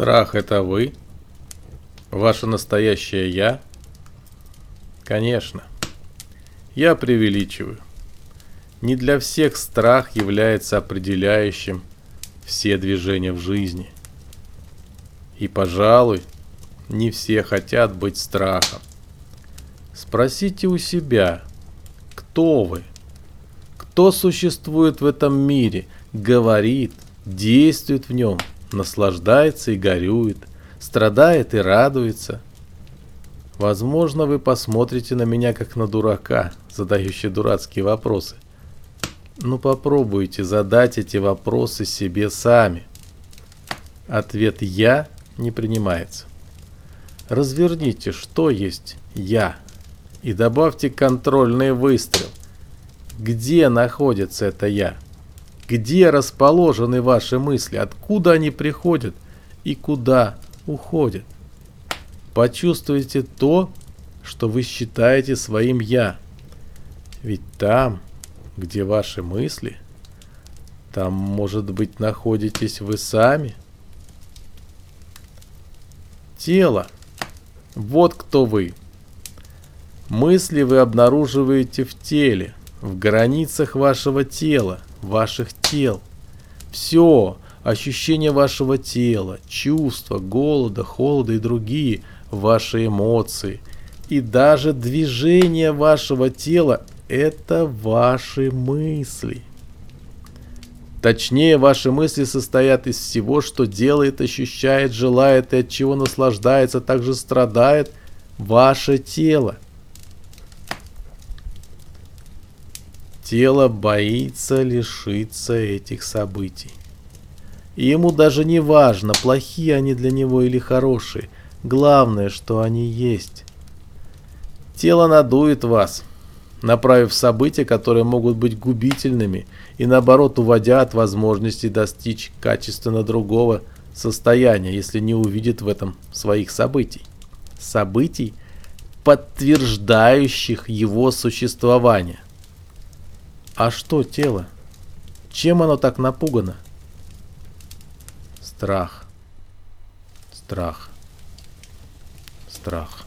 Страх это вы? Ваше настоящее я? Конечно. Я преувеличиваю. Не для всех страх является определяющим все движения в жизни. И, пожалуй, не все хотят быть страхом. Спросите у себя, кто вы? Кто существует в этом мире, говорит, действует в нем, наслаждается и горюет, страдает и радуется? Возможно, вы посмотрите на меня как на дурака, задающий дурацкие вопросы. Но попробуйте задать эти вопросы себе сами. Ответ «я» не принимается. Разверните, что есть «я» и добавьте контрольный выстрел. Где находится это «я»? Где расположены ваши мысли? Откуда они приходят и куда уходят? Почувствуйте то, что вы считаете своим «я». Ведь там, где ваши мысли, там, может быть, находитесь вы сами. Тело. Вот кто вы. Мысли вы обнаруживаете в теле, в границах вашего тела, ваших тел. Все, ощущения вашего тела, чувства, голода, холода и другие, ваши эмоции и даже движение вашего тела – это ваши мысли. Точнее, ваши мысли состоят из всего, что делает, ощущает, желает и от чего наслаждается, также страдает ваше тело – Тело боится лишиться этих событий. И ему даже не важно, плохие они для него или хорошие. Главное, что они есть. Тело надует вас, направив события, которые могут быть губительными, и наоборот уводя от возможности достичь качественно другого состояния, если не увидит в этом своих событий. Событий, подтверждающих его существование. А что тело? Чем оно так напугано? Страх. Страх. Страх.